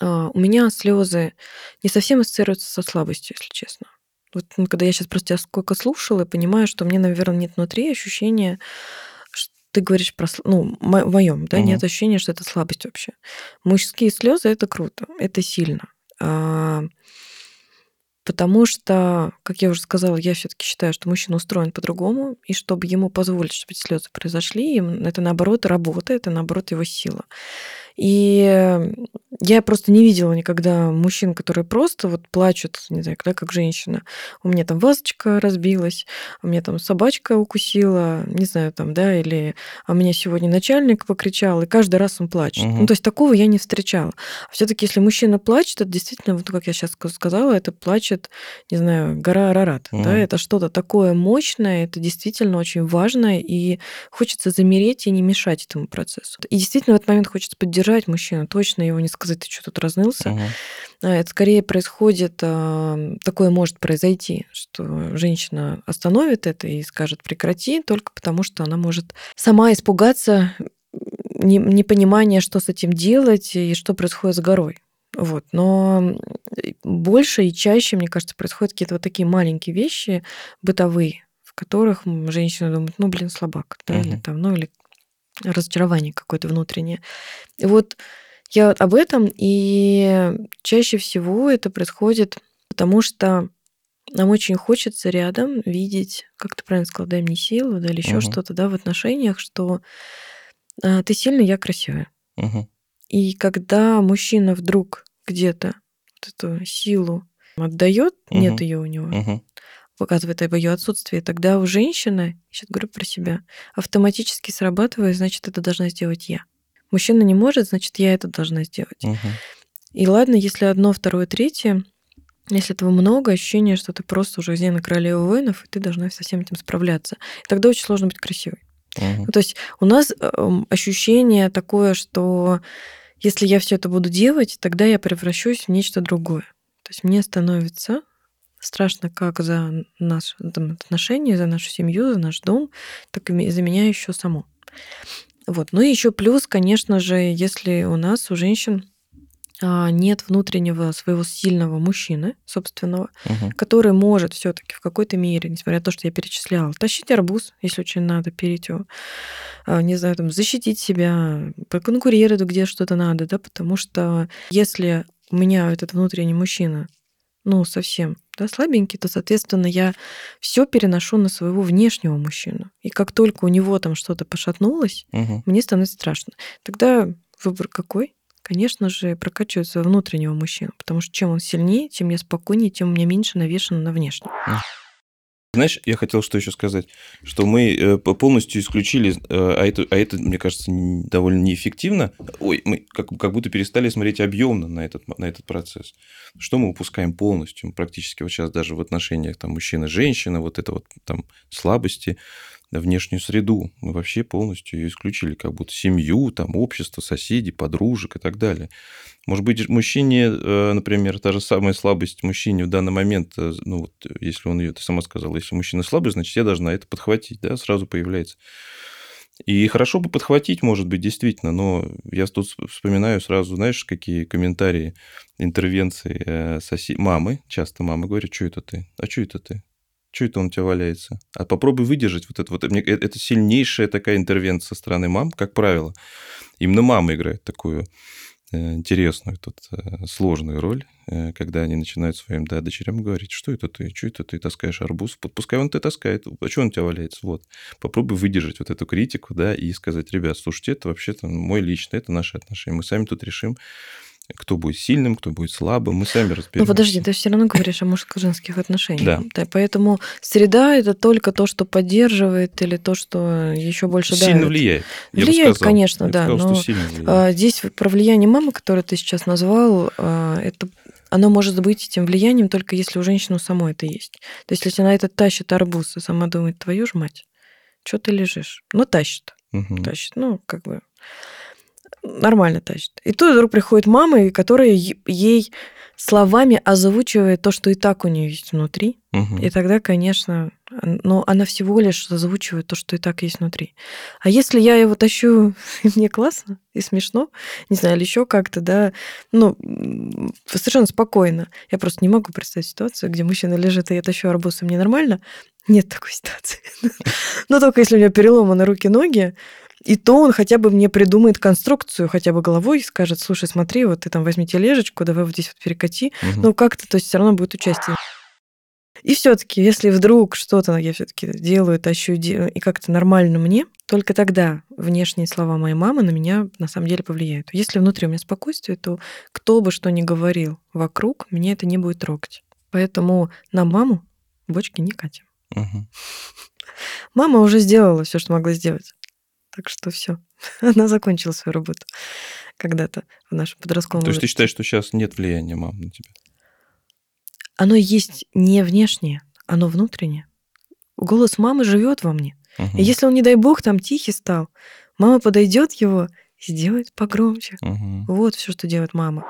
А, у меня слезы не совсем ассоциируются со слабостью, если честно. Вот ну, когда я сейчас просто тебя сколько слушала, я понимаю, что мне, наверное, нет внутри ощущения, что ты говоришь про, ну, в моем, да, угу. нет ощущения, что это слабость вообще. Мужские слезы это круто, это сильно. Потому что, как я уже сказала, я все-таки считаю, что мужчина устроен по-другому, и чтобы ему позволить, чтобы эти слезы произошли, это наоборот работа, это наоборот его сила. И я просто не видела никогда мужчин, которые просто вот плачут, не знаю, когда как женщина. У меня там вазочка разбилась, у меня там собачка укусила, не знаю, там, да, или а меня сегодня начальник покричал, и каждый раз он плачет. Угу. Ну, то есть такого я не встречала. Все-таки, если мужчина плачет, это действительно, вот как я сейчас сказала, это плачет, не знаю, гора Арарат. Угу. Да, это что-то такое мощное, это действительно очень важно, и хочется замереть и не мешать этому процессу. И действительно в этот момент хочется поддержать поддержать мужчину, точно его не сказать, ты что тут разнылся. А, Это скорее происходит, такое может произойти, что женщина остановит это и скажет прекрати, только потому что она может сама испугаться не- непонимания, что с этим делать и что происходит с горой. Вот. Но больше и чаще, мне кажется, происходят какие-то вот такие маленькие вещи бытовые, в которых женщина думает, ну, блин, слабак, да, или Мгм. там, ну, или разочарование какое-то внутреннее. И вот я об этом, и чаще всего это происходит потому, что нам очень хочется рядом видеть, как ты правильно сказал, дай мне силу, да, или еще Мгм. что-то, да, в отношениях, что а, ты сильный, я красивая. Мгм. И когда мужчина вдруг где-то вот эту силу отдает, нет Мгм. ее у него, Мгм. Показывает об ее отсутствии, тогда у женщины, сейчас говорю про себя, автоматически срабатывает, значит, это должна сделать я. Мужчина не может, значит, я это должна сделать. Мгм. И ладно, если одно, второе, третье, если этого много, ощущение, что ты просто уже Зена королева воинов, и ты должна со всем этим справляться. И тогда очень сложно быть красивой. Мгм. Ну, то есть у нас эм, ощущение такое, что если я все это буду делать, тогда я превращусь в нечто другое. То есть мне становится страшно как за наши отношения, за нашу семью, за наш дом, так и за меня еще саму. Вот. Ну и еще плюс, конечно же, если у нас, у женщин, а, нет внутреннего своего сильного мужчины, собственного, Мгм. который может все-таки в какой-то мере, несмотря на то, что я перечисляла, тащить арбуз, если очень надо, перейти, не знаю, там, защитить себя, поконкурировать, где что-то надо, да, потому что если у меня этот внутренний мужчина, ну, совсем, да, слабенький, то, соответственно, я все переношу на своего внешнего мужчину. И как только у него там что-то пошатнулось, Мгм. мне становится страшно. Тогда выбор какой? Конечно же, прокачивать своего внутреннего мужчину, потому что чем он сильнее, тем я спокойнее, тем у меня меньше навешено на внешнем. Знаешь, я хотел что еще сказать, что мы э, по- полностью исключили, э, а это, а это, мне кажется, довольно неэффективно. Ой, мы как, как будто перестали смотреть объемно на этот, на этот процесс. Что мы упускаем полностью? Мы практически вот сейчас даже в отношениях там мужчина-женщина, вот это вот там слабости, внешнюю среду. Мы вообще полностью ее исключили, как будто семью, там общество, соседей, подружек и так далее. Может быть, мужчине, э, например, та же самая слабость мужчине в данный момент, э, ну вот, если он ее, ты сама сказала, если мужчина слабый, значит, я должна это подхватить, да, сразу появляется. И хорошо бы подхватить, может быть, действительно, но я тут вс- вспоминаю сразу, знаешь, какие комментарии, интервенции э, соси... мамы, часто мамы говорят, что это ты, а что это ты? Что это он у тебя валяется? А попробуй выдержать вот это вот. Э, Это сильнейшая такая интервенция со стороны мам, как правило. Именно мама играет такую э, интересную, тут э, сложную роль, когда они начинают своим да, дочерям говорить, что это ты, что это ты таскаешь арбуз, пускай он это таскает, а что он у тебя валяется, вот. Попробуй выдержать вот эту критику, да, и сказать, ребят, слушайте, это вообще-то мой личный, это наши отношения, мы сами тут решим, кто будет сильным, кто будет слабым, мы сами разберемся. Ну подожди, ты все равно говоришь о мужско-женских отношениях. Да. Поэтому среда это только то, что поддерживает, или то, что еще больше Сильно давит. влияет. я Влияет, сказал. конечно, Я да, сказал, но, сильно влияет. А, Здесь про влияние мамы, которое ты сейчас назвал, а, это оно может быть этим влиянием только если у женщины самой это есть. То есть если она это тащит арбуз, и сама думает, твою ж мать, что ты лежишь? Ну, тащит, Мгм. тащит, ну, как бы нормально тащит. И тут вдруг приходит мама, которая ей словами озвучивает то, что и так у нее есть внутри. Мгм. И тогда, конечно, но она всего лишь озвучивает то, что и так есть внутри. А если я его тащу, *laughs* и мне классно и смешно, не знаю, или еще как-то, да, ну, совершенно спокойно. Я просто не могу представить ситуацию, где мужчина лежит, и я тащу арбуз, и мне нормально. Нет такой ситуации. *laughs* Но только если у меня переломаны руки-ноги, и то он хотя бы мне придумает конструкцию, хотя бы головой и скажет, слушай, смотри, вот ты там возьми тележечку, давай вот здесь вот перекати. Мгм. Ну, как-то, то есть все равно будет участие. И все-таки, если вдруг что-то я все-таки делаю, тащу, и как-то нормально мне, только тогда внешние слова моей мамы на меня на самом деле повлияют. Если внутри у меня спокойствие, то кто бы что ни говорил вокруг, меня это не будет трогать. Поэтому на маму бочки не катим. Мгм. Мама уже сделала все, что могла сделать. Так что все. *laughs* Она закончила свою работу когда-то в нашем подростковом То есть ты считаешь, что сейчас нет влияния мам на тебя? Оно есть не внешнее, оно внутреннее. Голос мамы живет во мне. Мгм. И если он, не дай бог, там тихий стал, мама подойдет его сделать погромче. Мгм. Вот все, что делает мама.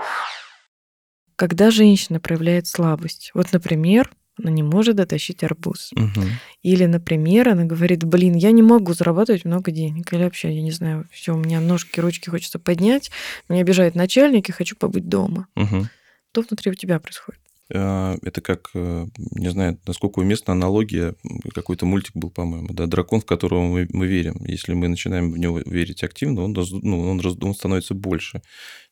Когда женщина проявляет слабость, вот, например, она не может дотащить арбуз. Мгм. Или, например, она говорит, блин, я не могу зарабатывать много денег. Или вообще, я не знаю, все, у меня ножки, ручки хочется поднять, меня обижает начальник, и хочу побыть дома. Мгм. Что внутри у тебя происходит? А, Это как, э, не знаю, насколько уместна аналогия, какой-то мультик был, по-моему, да, дракон, в которого мы, мы верим. Если мы начинаем в него верить активно, он, ну, он, он становится больше.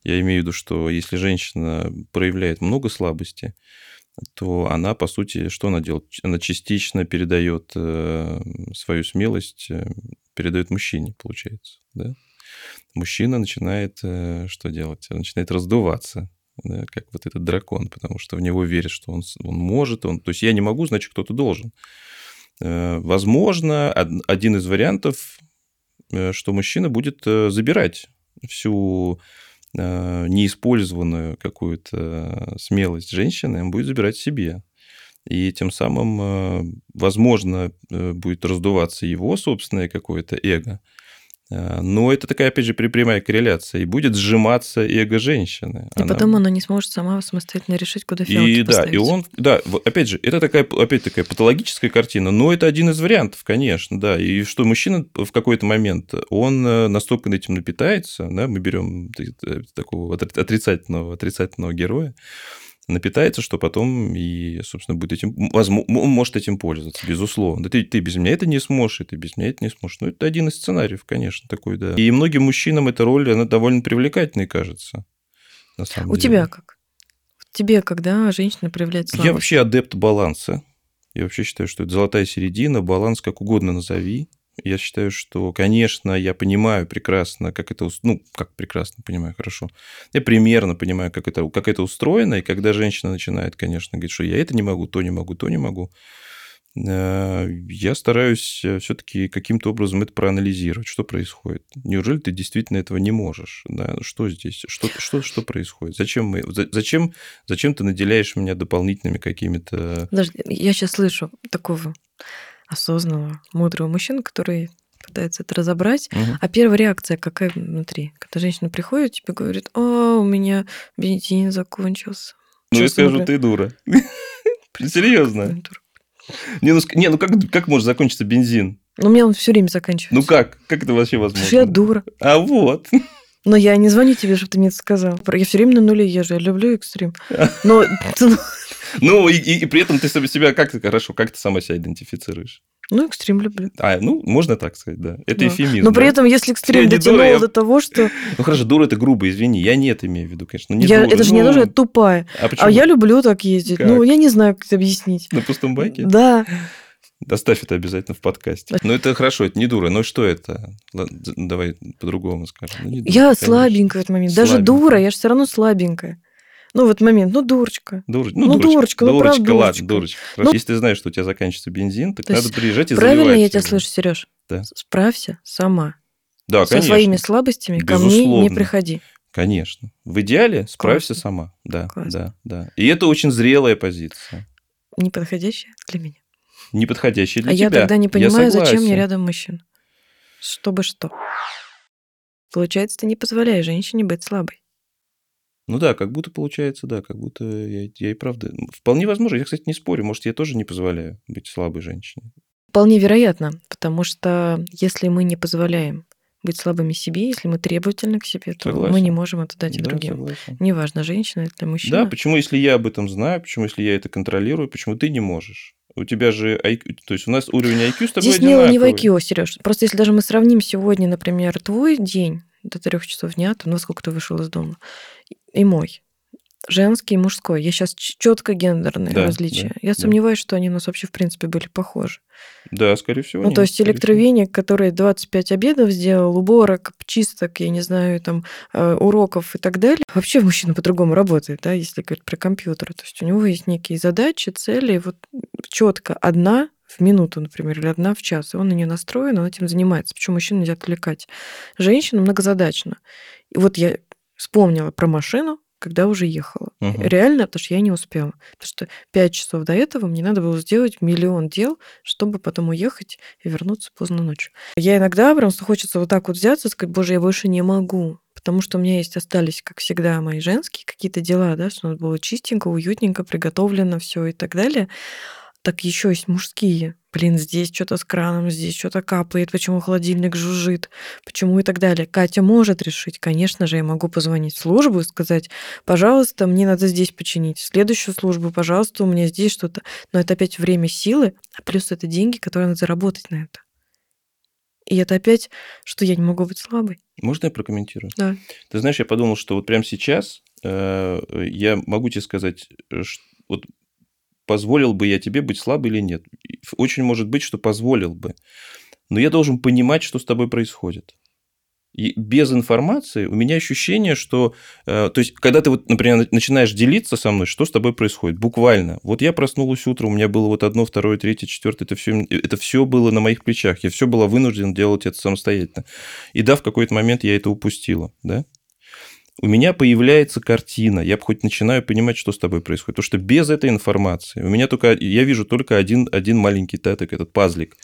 Я имею в виду, что если женщина проявляет много слабости, то она, по сути, что она делает? Она частично передает э, свою смелость, э, передает мужчине, получается. Да? Мужчина начинает э, что делать? Начинает раздуваться, да, как вот этот дракон, потому что в него верят, что он, он может. Он, то есть я не могу, значит, кто-то должен. Возможно, од- один из вариантов, что мужчина будет забирать всю неиспользованную какую-то смелость женщины, он будет забирать себе. И тем самым, э, возможно, э, будет раздуваться его собственное какое-то эго. Э, Но это такая, опять же, прямая корреляция. И будет сжиматься эго женщины. И Она- потом она не сможет сама самостоятельно решить, куда и фиалки да, поставить. и он, да, опять же, это такая, опять такая патологическая картина, но это один из вариантов, конечно, да, и что мужчина в какой-то момент, он э, настолько этим напитается, да, мы берем т- такого отри- отрицательного, отрицательного героя, напитается, что потом и, собственно, будет этим, возможно, может этим пользоваться, безусловно. Да ты, ты без меня это не сможешь, и ты без меня это не сможешь. Ну, это один из сценариев, конечно, такой, да. И многим мужчинам эта роль, она довольно привлекательной, кажется. На самом У деле. тебя как? Тебе, когда женщина проявляет слабость? Я вообще адепт баланса. Я вообще считаю, что это золотая середина, баланс как угодно назови. Я считаю, что, конечно, я понимаю прекрасно, как это... Ну, как прекрасно понимаю, хорошо. Я примерно понимаю, как это, как это устроено. И когда женщина начинает, конечно, говорить, что я это не могу, то не могу, то не могу, э, я стараюсь все-таки каким-то образом это проанализировать, что происходит. Неужели ты действительно этого не можешь? Да? Что здесь? Что, что, что происходит? Зачем, мы, за- зачем, зачем ты наделяешь меня дополнительными какими-то... Подожди, я сейчас слышу такого осознанного, мудрого мужчину, который пытается это разобрать. Мгм. А первая реакция какая внутри? Когда женщина приходит, тебе говорит, а, у меня бензин закончился. Ну, я скажу, ты дура. *laughs* Серьезно? Не, ну, не, ну как, как может закончиться бензин? Но у меня он все время заканчивается. Ну как? Как это вообще Потому возможно? что я дура. А вот. *laughs* Но я не звоню тебе, чтобы ты мне это сказал. Я все время на нуле езжу, я люблю экстрим. Но *laughs* Ну, и, и- и при этом ты себя как ты хорошо, как ты сама себя идентифицируешь? ну, экстрим люблю. А, ну, можно так сказать, да. Это Да. эфемизм. Но при да? этом, если Я экстрим не дотянул дура, я- до того, что... Ну хорошо, дура это грубо, извини. Я не это имею в виду, конечно. ну, Не я, дура, это же не ну, то, что я тупая. А почему? А я люблю так ездить. Как? Ну, я не знаю, как это объяснить. На пустом баке? Да. Доставь это обязательно в подкасте. Ну, это хорошо, это не дура. Но что это? Давай по-другому скажем. Ну, не дура, Я конечно. слабенькая в этот момент. Даже Слабенькая. дура, я же все равно слабенькая. Ну, в этот момент, ну, дурочка. Дур- Ну, дурочка, ну, дурочка, правда, ладно, дурочка. дурочка. Ну. Если ты знаешь, что у тебя заканчивается бензин, так То надо приезжать и Правильно я тебя слышу, Сереж? Да. Справься сама. Да, Со конечно. своими слабостями ко мне не Безусловно. приходи. Конечно. В идеале справься Классно. сама. Да, Классно. да, да. И это очень зрелая позиция. Неподходящая для меня. Неподходящая для а я тебя. тогда не понимаю, зачем мне рядом мужчина. Чтобы что. Получается, ты не позволяешь женщине быть слабой. Ну да, как будто получается, да, как будто я, я и правда... Вполне возможно, я, кстати, не спорю, может, я тоже не позволяю быть слабой женщине. Вполне вероятно, потому что если мы не позволяем быть слабыми себе, если мы требовательны к себе, то мы Согласен. не можем это дать и да, другим. согласен. Неважно, женщина это Да, мужчина. почему, если я об этом знаю, почему, если я это контролирую, почему ты не можешь? У тебя же IQ, то есть у нас уровень IQ с тобой Здесь дело не в одинаковый. IQ, Сереж. Просто если даже мы сравним сегодня, например, твой день до трех часов дня, то ну, сколько ты вышел из дома, и мой. Женский и мужской. Я сейчас четко гендерные Да, различия. да, Я да. сомневаюсь, что они у нас вообще в принципе были похожи. Да, скорее всего, Ну, нет, то есть скорее всего. электровеник, который 25 обедов сделал, уборок, чисток, я не знаю, там, э, уроков и так далее. Вообще мужчина по-другому работает, да, если говорить про компьютер. То есть у него есть некие задачи, цели, вот четко одна в минуту, например, или одна в час, и он на нее настроен, он этим занимается. Почему мужчину нельзя отвлекать? Женщина многозадачна. И вот я вспомнила про машину, когда уже ехала. Мгм. Реально, потому что я не успела. Потому что пять часов до этого мне надо было сделать миллион дел, чтобы потом уехать и вернуться поздно ночью. Я иногда прям хочется вот так вот взяться и сказать, боже, я больше не могу. Потому что у меня есть остались, как всегда, мои женские какие-то дела, да, что у нас было чистенько, уютненько, приготовлено все и так далее. Так еще есть мужские. Блин, здесь что-то с краном, здесь что-то капает, почему холодильник жужжит, почему и так далее. Катя может решить. Конечно же, я могу позвонить в службу и сказать, пожалуйста, мне надо здесь починить. Следующую службу, пожалуйста, у меня здесь что-то. Но это опять время силы, а плюс это деньги, которые надо заработать на это. И это опять, что я не могу быть слабой. Можно я прокомментирую? Да. Ты знаешь, я подумал, что вот прямо сейчас э, я могу тебе сказать, э, ш- вот позволил бы я тебе быть слабой или нет. Очень может быть, что позволил бы. Но я должен понимать, что с тобой происходит. И без информации у меня ощущение, что... э, то есть, когда ты, вот, например, на- начинаешь делиться со мной, что с тобой происходит, буквально. Вот я проснулась утром, у меня было вот одно, второе, третье, четвертое, это все, это все было на моих плечах. Я все была вынужден делать это самостоятельно. И да, в какой-то момент я это упустила, да? У меня появляется картина, я хоть начинаю понимать, что с тобой происходит. Потому что без этой информации у меня только, я вижу только один, один маленький таток, этот пазлик.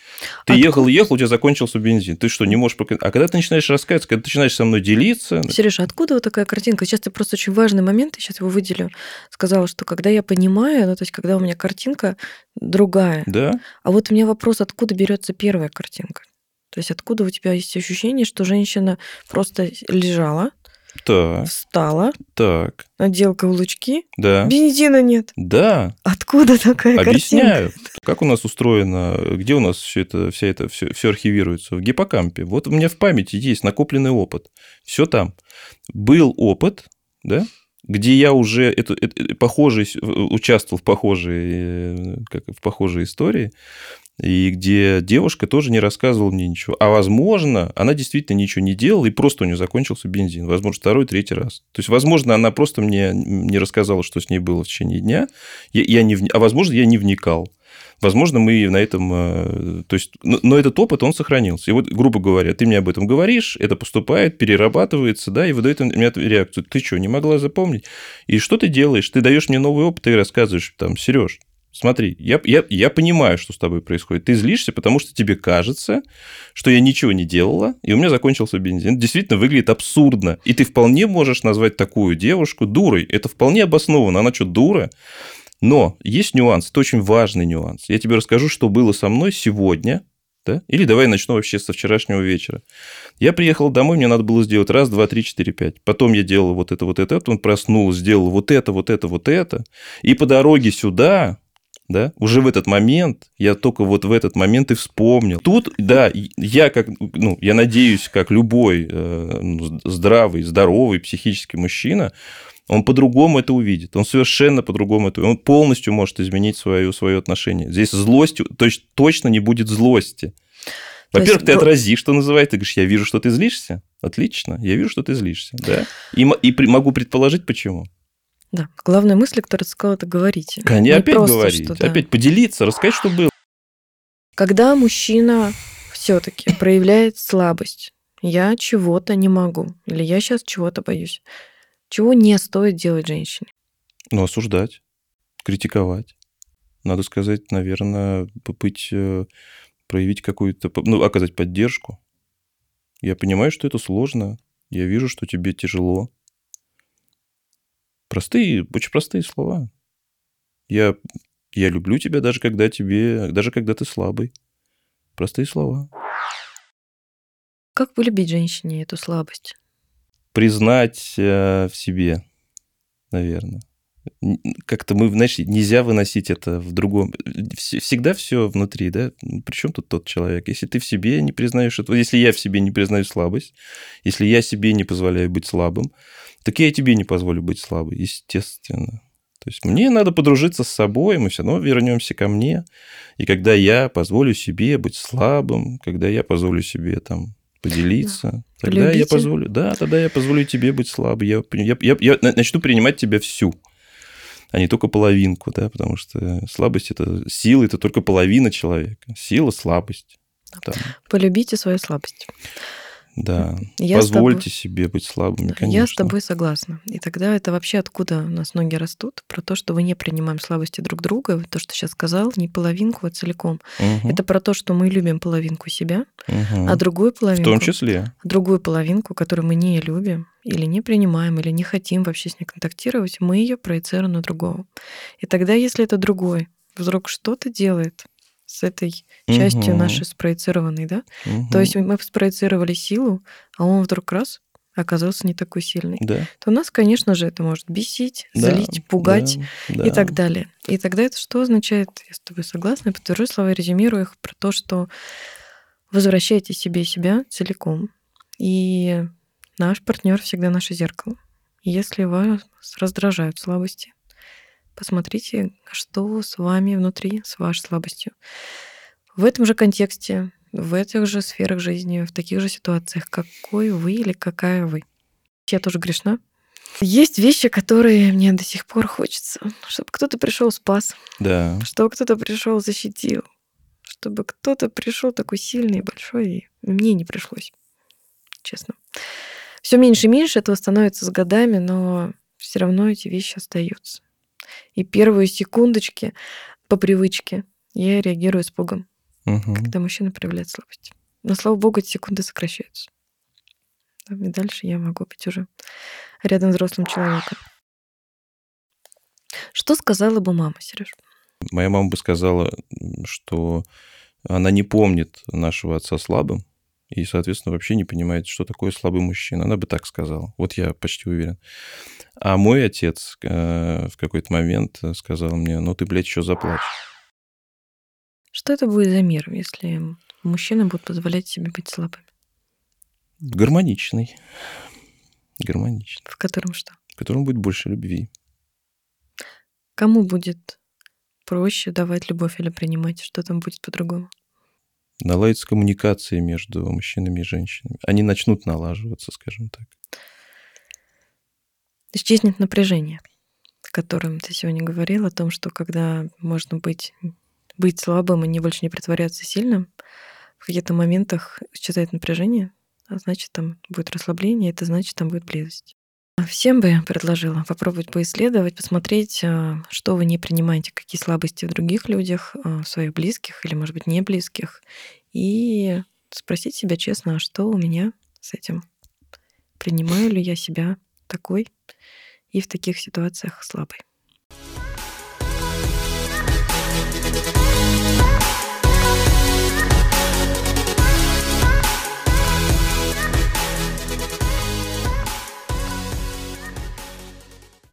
Ты Откуда? ехал, ехал, у тебя закончился бензин. Ты что, не можешь... А когда ты начинаешь рассказывать, когда ты начинаешь со мной делиться... Сережа, откуда вот такая картинка? Сейчас ты просто очень важный момент, я сейчас его выделю. Сказала, что когда я понимаю, ну, то есть когда у меня картинка другая. Да, А вот у меня вопрос, откуда берется первая картинка? То есть откуда у тебя есть ощущение, что женщина просто лежала, так, встала, так, надела каблучки, да, бензина нет. да. Откуда такая Объясняю, как у нас устроено, где у нас все это, вся это, все, все архивируется? В гиппокампе. Вот у меня в памяти есть накопленный опот. Все там. Был опыт, да, где я уже это, это- похожий, с- участвовал в похожей, э, как, в похожей истории, и где девушка тоже не рассказывала мне ничего. А возможно, она действительно ничего не делала, и просто у нее закончился бензин. Возможно, второй, третий раз. То есть, возможно, она просто мне не рассказала, что с ней было в течение дня, я, я не, а возможно, я не вникал. Возможно, мы на этом... э, То есть, но, этот опыт, он сохранился. И вот, грубо говоря, ты мне об этом говоришь, это поступает, перерабатывается, да, и выдает меня реакцию. Ты что, не могла запомнить? И что ты делаешь? Ты даешь мне новый опыт и рассказываешь, там, Сереж, смотри, я, я, я понимаю, что с тобой происходит. Ты злишься, потому что тебе кажется, что я ничего не делала, и у меня закончился бензин. Действительно выглядит абсурдно. И ты вполне можешь назвать такую девушку дурой. Это вполне обоснованно. Она что, дура? Но есть нюанс, это очень важный нюанс. Я тебе расскажу, что было со мной сегодня, да? Или давай начну вообще со вчерашнего вечера. Я приехал домой, мне надо было сделать раз, два, три, четыре, пять. Потом я делал вот это, вот это, он проснулся, сделал вот это, вот это, вот это. И по дороге сюда, да, уже в этот момент, я только вот в этот момент и вспомнил. Тут, да, я как, ну, я надеюсь, как любой э, ну, здравый, здоровый психический мужчина, он по-другому это увидит. Он совершенно по-другому это Он полностью может изменить свое, свое отношение. Здесь злости, то есть точно не будет злости. Во-первых, есть, ты ну- отрази, что называется. Ты говоришь, я вижу, что ты злишься. Отлично. Я вижу, что ты злишься. Да. И, и при- могу предположить, почему. Да. Главная мысль, которую ты сказала, это говорите. Не Не опять просто, говорить, что, да. опять поделиться, рассказать, что было. Когда мужчина все-таки проявляет слабость, я чего-то не могу, или я сейчас чего-то боюсь, чего не стоит делать женщине? Ну, осуждать, критиковать. Надо сказать, наверное, быть, э, проявить какую-то, ну, оказать поддержку. Я понимаю, что это сложно. Я вижу, что тебе тяжело. Простые, очень простые слова. Я, я люблю тебя, даже когда тебе, даже когда ты слабый. Простые слова. Как полюбить женщине эту слабость? Признать э, в себе, наверное. Как-то мы, знаешь, нельзя выносить это в другом. Вс- Всегда все внутри, да? Причем тут тот человек? Если ты в себе не признаешь это, если я в себе не признаю слабость, если я себе не позволяю быть слабым, так я и тебе не позволю быть слабой, естественно. То есть мне надо подружиться с собой, мы все равно вернемся ко мне. И когда я позволю себе быть слабым, когда я позволю себе там поделиться, тогда я Полюбите. позволю, да, тогда я позволю тебе быть слабой. Я, я, я, я начну принимать тебя всю, а не только половинку, да, потому что слабость это сила, это только половина человека. Сила, слабость. Там. Полюбите свою слабость. Да. Я Позвольте тобой- себе быть слабыми, конечно. Я с тобой согласна. И тогда это вообще откуда у нас ноги растут? Про то, что мы не принимаем слабости друг друга. То, что сейчас сказал, не половинку, а целиком. Мгм, Это про то, что мы любим половинку себя, мгм. а другую В половинку, том числе. другую половинку, которую мы не любим или не принимаем, или не хотим вообще с ней контактировать, мы ее проецируем на другого. И тогда, если это другой вдруг что-то делает с этой частью Мгм, нашей спроецированной, да, мгм. то есть мы спроецировали силу, а он вдруг раз оказался не такой сильный, Да, то нас, конечно же, это может бесить, да, злить, пугать да, и да. так далее. И тогда это что означает? Я с тобой согласна, подтвержу слова, резюмирую их про то, что возвращайте себе себя целиком. И наш партнер всегда наше зеркало. И Если вас раздражают слабости, посмотрите, что с вами внутри, с вашей слабостью. В этом же контексте, в этих же сферах жизни, в таких же ситуациях, какой вы или какая вы. Я тоже грешна. Есть вещи, которые мне до сих пор хочется, чтобы кто-то пришел спас, Да. чтобы кто-то пришел защитил, чтобы кто-то пришел такой сильный и большой, и мне не пришлось, честно. Все меньше и меньше этого становится с годами, но все равно эти вещи остаются. И первые секундочки по привычке я реагирую испугом, Мгм. когда мужчина проявляет слабость. Но, слава богу, эти секунды сокращаются. И дальше я могу быть уже рядом с взрослым человеком. Что сказала бы мама, Сереж? Моя мама бы сказала, что она не помнит нашего отца слабым и, соответственно, вообще не понимает, что такое слабый мужчина. Она бы так сказала. Вот я почти уверен. А мой отец э, в какой-то момент сказал мне, ну ты, блядь, еще заплачь. Что это будет за мир, если мужчины будут позволять себе быть слабыми? Гармоничный. Гармоничный. В котором что? В котором будет больше любви. Кому будет проще давать любовь или принимать? Что там будет по-другому? Наладится коммуникация между мужчинами и женщинами. Они начнут налаживаться, скажем так. Исчезнет напряжение, о котором ты сегодня говорил, о том, что когда можно быть, быть слабым и не больше не притворяться сильным, в каких-то моментах исчезает напряжение, а значит, там будет расслабление, это значит, там будет близость. А Всем бы предложила попробовать поисследовать, посмотреть, а, что вы не принимаете, какие слабости в других людях, а, в своих близких или, может быть, не близких, и спросить себя честно, а что у меня с этим? Принимаю ли я себя такой и в таких ситуациях слабой?